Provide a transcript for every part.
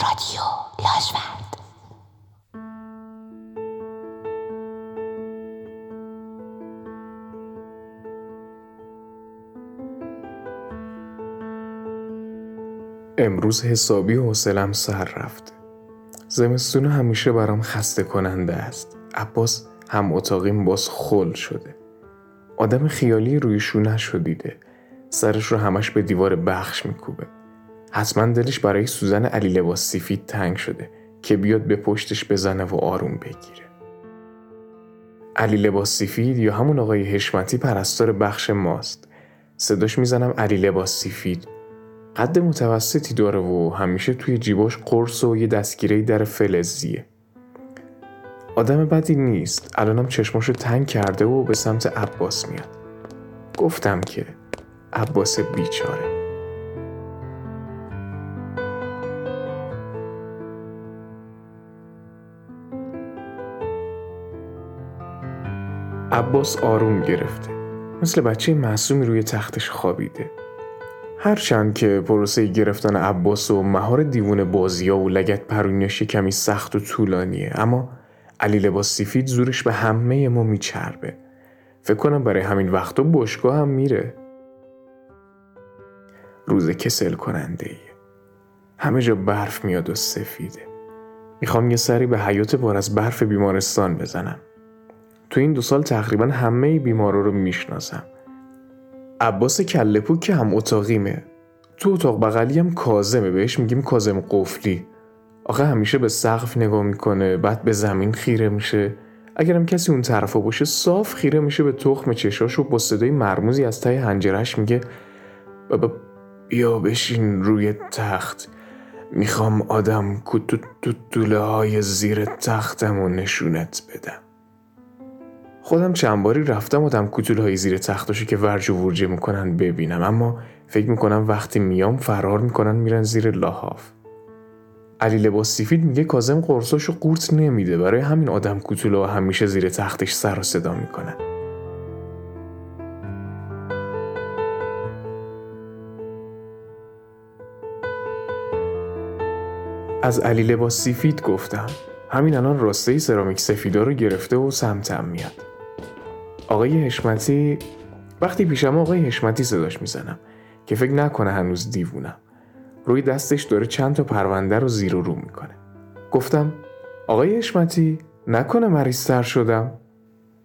رادیو لاجورد. امروز حسابی حوصلم سر رفته زمستون همیشه برام خسته کننده است. عباس هم اتاقیم باز خل شده. آدم خیالی روی شونش رو دیده سرش رو همش به دیوار بخش میکوبه. حتما دلش برای سوزن علی لباس سفید تنگ شده که بیاد به پشتش بزنه و آروم بگیره. علی لباس سفید یا همون آقای حشمتی پرستار بخش ماست. صداش می‌زنم علی لباس سفید. قد متوسطی داره و همیشه توی جیباش قرص و یه دستگیره در فلزیه. آدم بدی نیست. الانم چشماشو تنگ کرده و به سمت عباس میاد. گفتم که عباس بیچاره. عباس آروم گرفته. مثل بچه معصومی روی تختش خوابیده. هرچند که پروسه گرفتن عباس و مهار دیوون بازی و لگت پرونیاش کمی سخت و طولانیه اما علی لباس سفید زورش به همه ما میچربه. فکر کنم برای همین وقتا بشگاه هم میره. روز کسل کننده ایه. همه جا برف میاد و سفیده. می‌خوام یه سری به حیات پر از برف بیمارستان بزنم. تو این دو سال تقریبا همه بیمارا رو می‌شناسم. عباس کلپو که هم اتاقیمه. تو اتاق بغلی هم کازمه بهش میگیم کازم قفلی. آخه همیشه به سقف نگاه می‌کنه بعد به زمین خیره میشه. اگرم کسی اون طرفا باشه صاف خیره میشه به تخم چشاش و با صدای مرموزی از تای هنجرش میگه بابا بیا بشین روی تخت. می‌خوام آدم کتو دوله های زیر تختم و نشونت بدم. خودم چند باری رفتم آدم کتول های زیر تختاشو که ورج و ورجه می‌کنن ببینم. اما فکر می‌کنم وقتی میام فرار می‌کنن میرن زیر لاحاف علی لباس سفید میگه کازم قرصاشو قورت نمیده. برای همین آدم کوتولا همیشه زیر تختش سر و صدا می‌کنن از علی لباس سفید گفتم. همین الان راسته سرامیک سفیدا رو گرفته و سمتم میاد. آقای حشمتی وقتی پیشم آقای حشمتی صداش می‌زنم که فکر نکنه هنوز دیوونم. روی دستش داره چند تا پرونده رو زیر و رو می‌کنه. گفتم آقای حشمتی نکنه مریضتر شدم.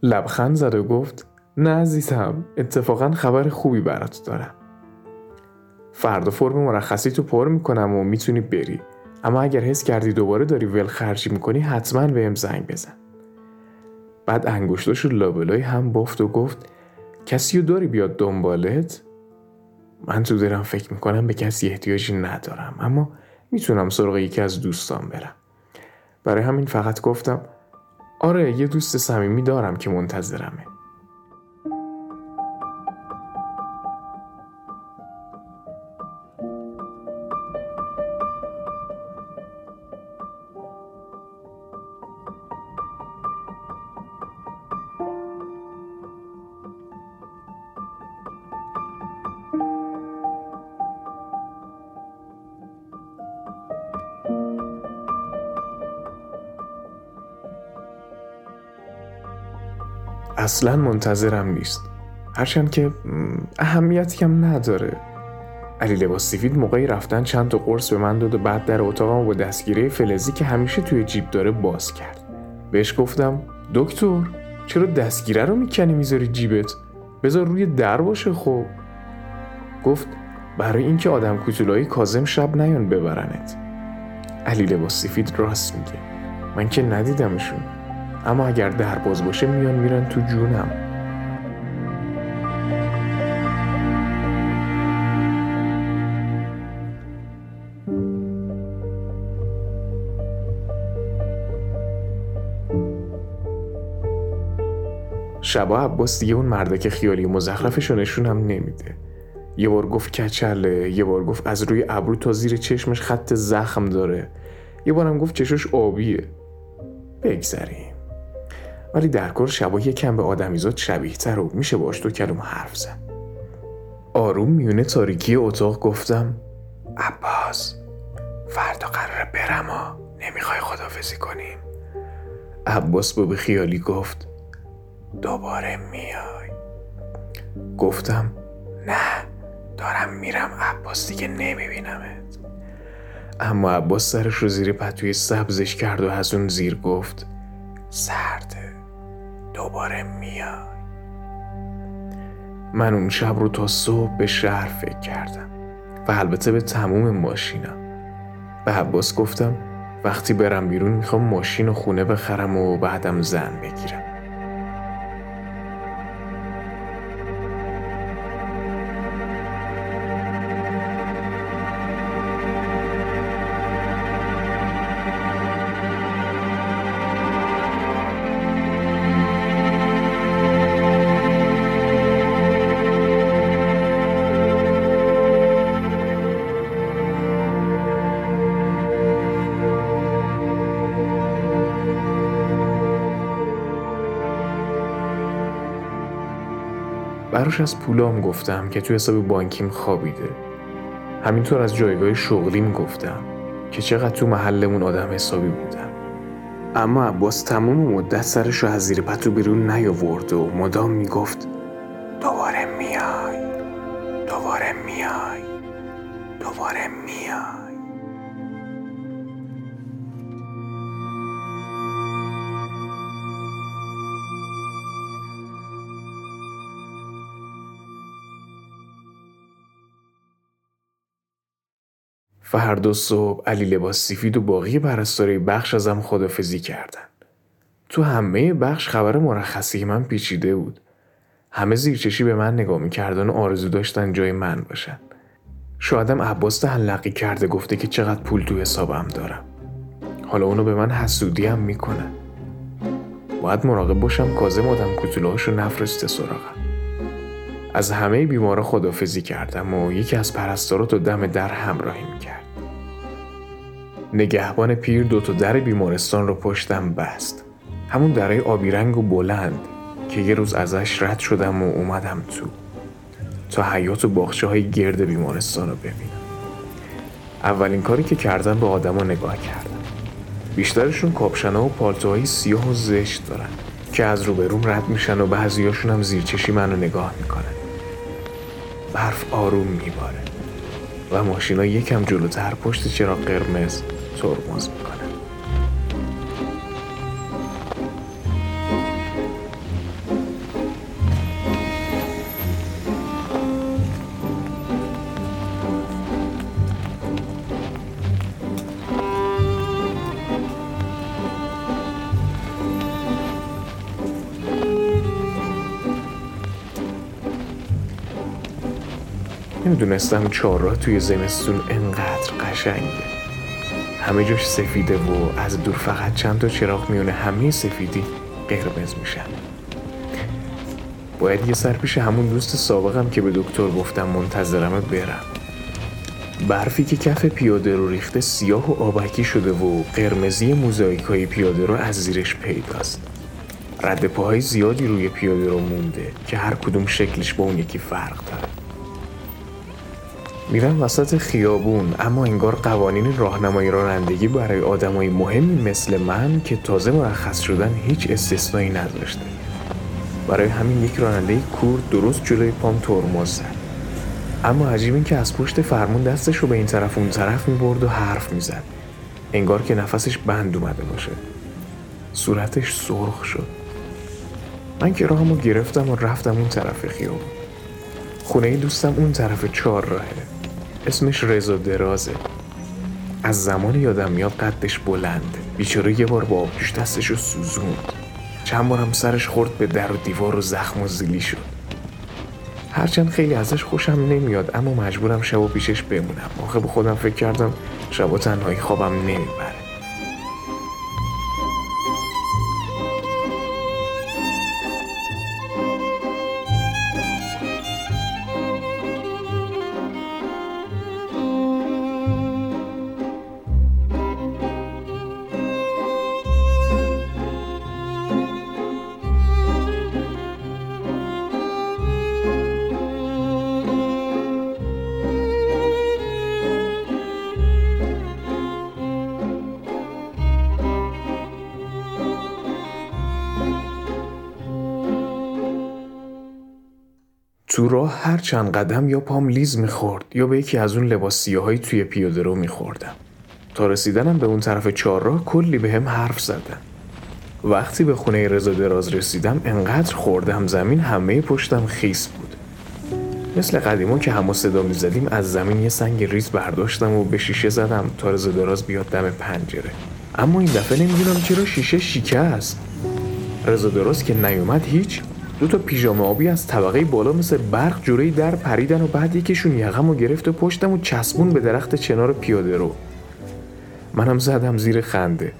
لبخند زد و گفت نه عزیزم اتفاقا خبر خوبی برات دارم. فردا فرم مرخصی تو پر می‌کنم و می‌تونی بری. اما اگر حس کردی دوباره داری ول خرجی می‌کنی حتما بهم زنگ بزن. بعد انگشتاش رو لابلای هم بافت و گفت کسی رو داری بیاد دنبالت؟ من تو دارم فکر می‌کنم به کسی احتیاجی ندارم اما می‌تونم سراغ یکی از دوستان برم برای همین فقط گفتم آره یه دوست صمیمی دارم که منتظرمه اصلا منتظرم نیست. هرچند که اهمیتی هم نداره. علی لباس سفید موقعی رفتن چند تا قرص به من داد و بعد در اتاقم با دستگیره فلزی که همیشه توی جیب داره باز کرد. بهش گفتم دکتر چرا دستگیره رو می‌کنی می‌ذاری جیبت؟ بذار روی در باشه خب گفت برای اینکه آدم کوتولایی کازم شب نیان ببرنت. علی لباس سفید راست میگه. من که ندیدمشون. اما اگر در باز باشه میان میرن تو جونم. شبا عباس دیگه اون مردک خیالی مزخرفش نشونم نمیده. یه بار گفت کچله یه بار گفت از روی ابرو تا زیر چشمش خط زخم داره. یه بارم گفت چشش آبیه. بگذریم. ولی در کار شبا یکم به آدمیزاد شبیه تر و میشه باش تو کلم حرف زد. آروم میونه تاریکی اتاق گفتم عباس فردا قراره برم ها نمی‌خوای خدافزی کنیم. عباس با به خیالی گفت دوباره میای. گفتم نه دارم میرم عباس دیگه نمیبینمت. اما عباس سرش رو زیر پتوی سبزش کرد و از اون زیر گفت سرده. دوباره میای. من اون شب رو تا صبح به شهر فکر کردم و البته به تموم ماشینا. به عباس گفتم وقتی برم بیرون می‌خوام ماشین و خونه بخرم و بعدم زن بگیرم. براش از پولام گفتم که توی حساب بانکیم خوابیده. همینطور از جایگاه شغلیم گفتم که چقدر تو محلمون آدم حسابی بودم اما عباس تمام مدت سرش رو از زیر پتو بیرون نیاورد و مدام می‌گفت دوباره میای دوباره میای دوباره میای. فردا صبح علی لباس سفید و باقی پرستاری بخش ازم خدافزی کردن. تو همه بخش خبر مرخصی من پیچیده بود. همه زیرچشی به من نگاه می‌کردن و آرزو داشتن جای من باشن. شایدم عباس تحلقی کرده گفته که چقدر پول تو حسابم دارم. حالا اونو به من حسودی هم می‌کنن. باید مراقب باشم کازم آدم کتولهاشو نفرسته سراغم. از همه بیمارا خدافزی کردم و یکی از پرستارات و دم در همراهی می‌کرد. نگهبان پیر دو تا در بیمارستان رو پشتم بست. همون درای آبی رنگ و بلند که یه روز ازش رد شدم و اومدم تو. تا حیات و باخچه های گرد بیمارستان رو ببینم. اولین کاری که کردم به آدما نگاه کردم. بیشترشون کاپشنا و پالتوهای سیاه و زشت دارن که از روبروم رد میشن و بعضیاشون هم زیرچشی منو نگاه می‌کنن. برف آروم میباره و ماشینا یکم جلوتر پشت چراغ قرمز ترمز می‌کنه نمی‌دونستم چهارراه توی زمستون انقدر قشنگه. همه جاش سفیده و از دور فقط چند تا چراغ میونه همه سفیدی قرمز میشن. باید یه سر پیش همون دوست سابقم که به دکتر گفتم منتظرمه برم. برفی که کف پیاده رو ریخته سیاه و آبکی شده و قرمزی موزاییکای پیاده رو از زیرش پیداست. رد پاهای زیادی روی پیاده رو مونده که هر کدوم شکلش با اون یکی فرق داره. میرم وسط خیابون اما انگار قوانین راهنمایی رانندگی برای آدمای مهمی مثل من که تازه مرخص شدن هیچ استثنایی نداشته. برای همین یک راننده کور درست جلوی پام ترمز زد. اما عجیب این که از پشت فرمون دستش رو به این طرف اون طرف می‌برد و حرف می‌زد. انگار که نفسش بند اومده باشه. صورتش سرخ شد. من که راهمو گرفتم و رفتم اون طرف خیابون. خونه دوستم اون طرف چهار راهه. اسمش رضا درازه. از زمان یادم میاد قدش بلند. بیچاره یه بار با آبجوش دستش رو سوزوند. چند بارم سرش خورد به در و دیوار و زخم و زیلی شد. هرچند خیلی ازش خوشم نمیاد اما مجبورم شب و پیشش بمونم. آخه به خودم فکر کردم شب و تنهایی خوابم نمی‌بره. تو راه هر چند قدم یا پام لیز می‌خورد یا به یکی از اون لباس های توی پیاده رو میخوردم تا رسیدنم به اون طرف چهارراه کلی به هم حرف زدن. وقتی به خونه رضا دراز رسیدم انقدر خوردم زمین همه پشتم خیس بود. مثل قدیما که همه صدا می‌زدیم از زمین یه سنگ ریز برداشتم و به شیشه زدم تا رضا دراز بیاد دم پنجره. اما این دفعه نمی‌دونم چرا شیشه شکست رضا دراز که نیومد هیچ دو تا پیژامه آبی از طبقه بالا مثل برق جوری در پریدن و بعد یکیشون یقم و گرفت و پشتم و چسبون به درخت چنار پیاده رو. منم زدم زیر خنده.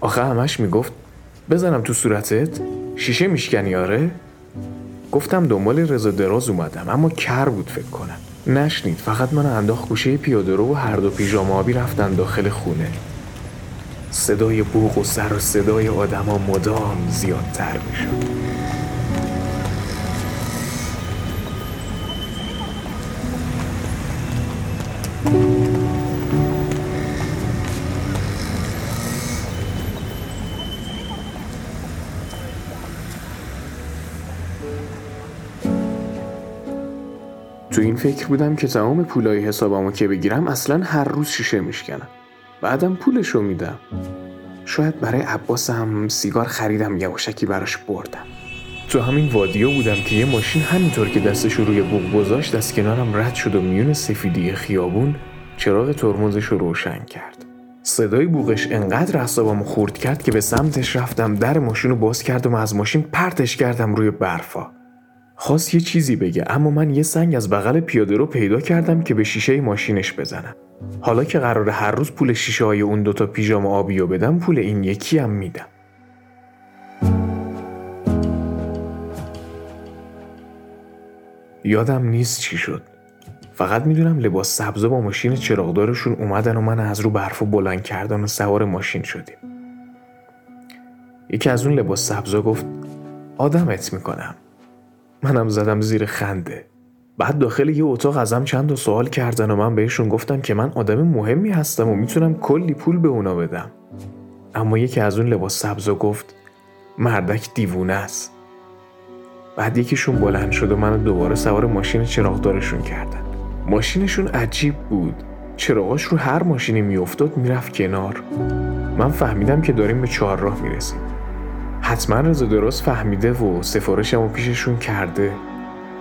آخه همش می‌گفت بزنم تو صورتت؟ شیشه میشکنی آره؟ گفتم دنبال رضا دراز اومدم اما کر بود فکر کنم. نشنید فقط من انداخت گوشه پیاده رو و هر دو پیژامه آبی رفتن داخل خونه. صدای بوق و سر و صدای آدما مدام زیادتر می‌شد. تو این فکر بودم که تمام پولای حسابمو که بگیرم اصلا هر روز شیشه میشکنم بعدم پولشو میدم. شاید برای عباسم سیگار خریدم یواشکی براش بردم. تو همین وادیو بودم که یه ماشین همینطور که دستش روی بوق گذاشت از کنارم رد شد و میون سفیدی خیابون چراغ ترمزش رو روشن کرد. صدای بوغش انقدر اعصابمو خورد کرد که به سمتش رفتم در ماشین رو باز کردم و از ماشین پرتش کردم روی برفا. خواست یه چیزی بگه اما من یه سنگ از بغل پیاده رو پیدا کردم که به شیشه ماشینش بزنم. حالا که قرار هر روز پول شیشه های اون دوتا پیژام آبی رو بدم پول این یکی هم میدم. یادم نیست چی شد. فقط می‌دونم لباس سبزا با ماشین چراغدارشون اومدن و من از رو برف و بلند کردن و سوار ماشین شدیم. یکی از اون لباس سبزا گفت آدمت می‌کنم. منم زدم زیر خنده. بعد داخل یه اتاق ازم چند تا سوال کردن و من بهشون گفتم که من آدم مهمی هستم و می‌تونم کلی پول به اونا بدم. اما یکی از اون لباس سبزا گفت مردک دیوونه است. بعد یکیشون بلند شد و منو دوباره سوار ماشین چراغدارشون کردن. ماشینشون عجیب بود. چراغاش رو هر ماشینی میافتاد می‌رفت کنار. من فهمیدم که داریم به چهارراه می‌رسیم. حتما رضا درست فهمیده و سفارشمو پیششون کرده.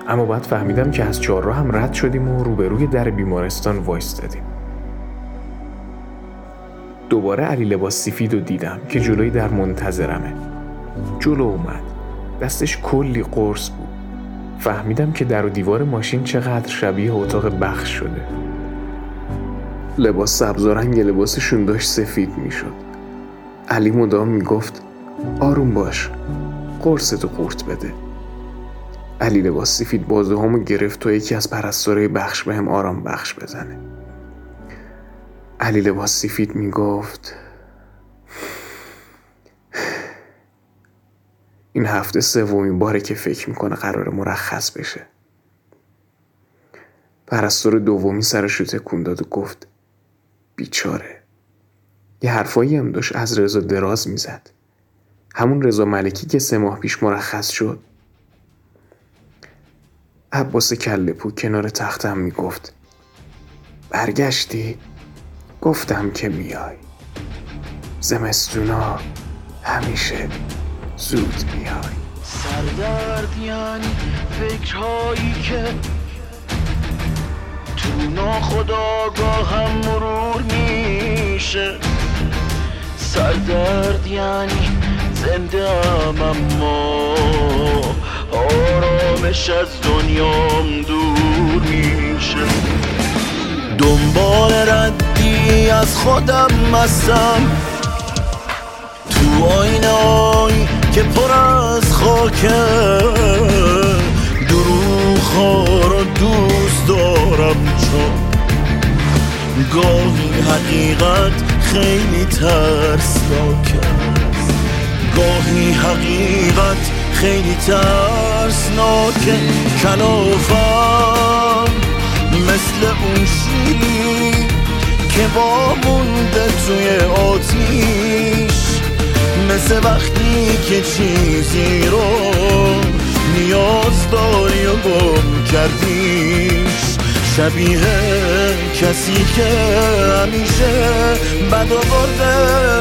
اما بعد فهمیدم که از چهارراه هم رد شدیم و روبروی در بیمارستان وایستادیم دوباره علی لباس سفید رو دیدم که جلوی در منتظرمه. جلو اومد. دستش کلی قرص بود. فهمیدم که در و دیوار ماشین چقدر شبیه اتاق بخش شده. لباس سبزارنگ لباسشون داشت سفید می‌شد. علی مدام می‌گفت آروم باش قرصتو قورت بده. علی لباس سفید بازوهامو گرفت تا یکی از پرستاره بخش بهم به آرام بخش بزنه. علی لباس سفید می‌گفت این هفته سومین باره که فکر می‌کنه قرار مرخص بشه. پرستار دومی سرشو تکون داد و گفت بیچاره. یه حرفایی هم داشت از رضا دراز می‌زد. همون رضا ملکی که سه ماه پیش مرخص شد. عباس کله پو کنار تختم می‌گفت برگشتی؟ گفتم که میای. زمستونا همیشه زود میای سردرد یعنی فکرهایی که تو ناخداگاه هم مرور میشه. سردرد یعنی زنده اما آرامش از دنیام دور میشه. دنبال ردی از خودم مستم تو آینه که پر از خاکه دروخ رو دوست دارم چون گاهی حقیقت خیلی ترسناکه گاهی حقیقت خیلی ترسناکه کلافم مثل اون شیری که با مونده توی آتیش. مثل وقتی که چیزی رو نیاز داری و گم کردیش. شبیه کسی که همیشه بد آورده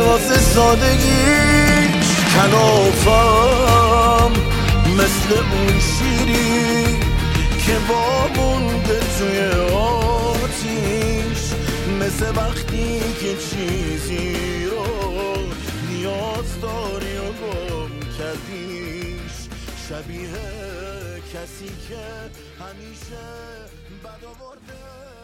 واسه سادگیش. کنافم مثل اون شیری که وامونده توی آتیش. مثل وقتی که چیزی رو داری و گم کردیش. شبیه کسی که همیشه بد آورده.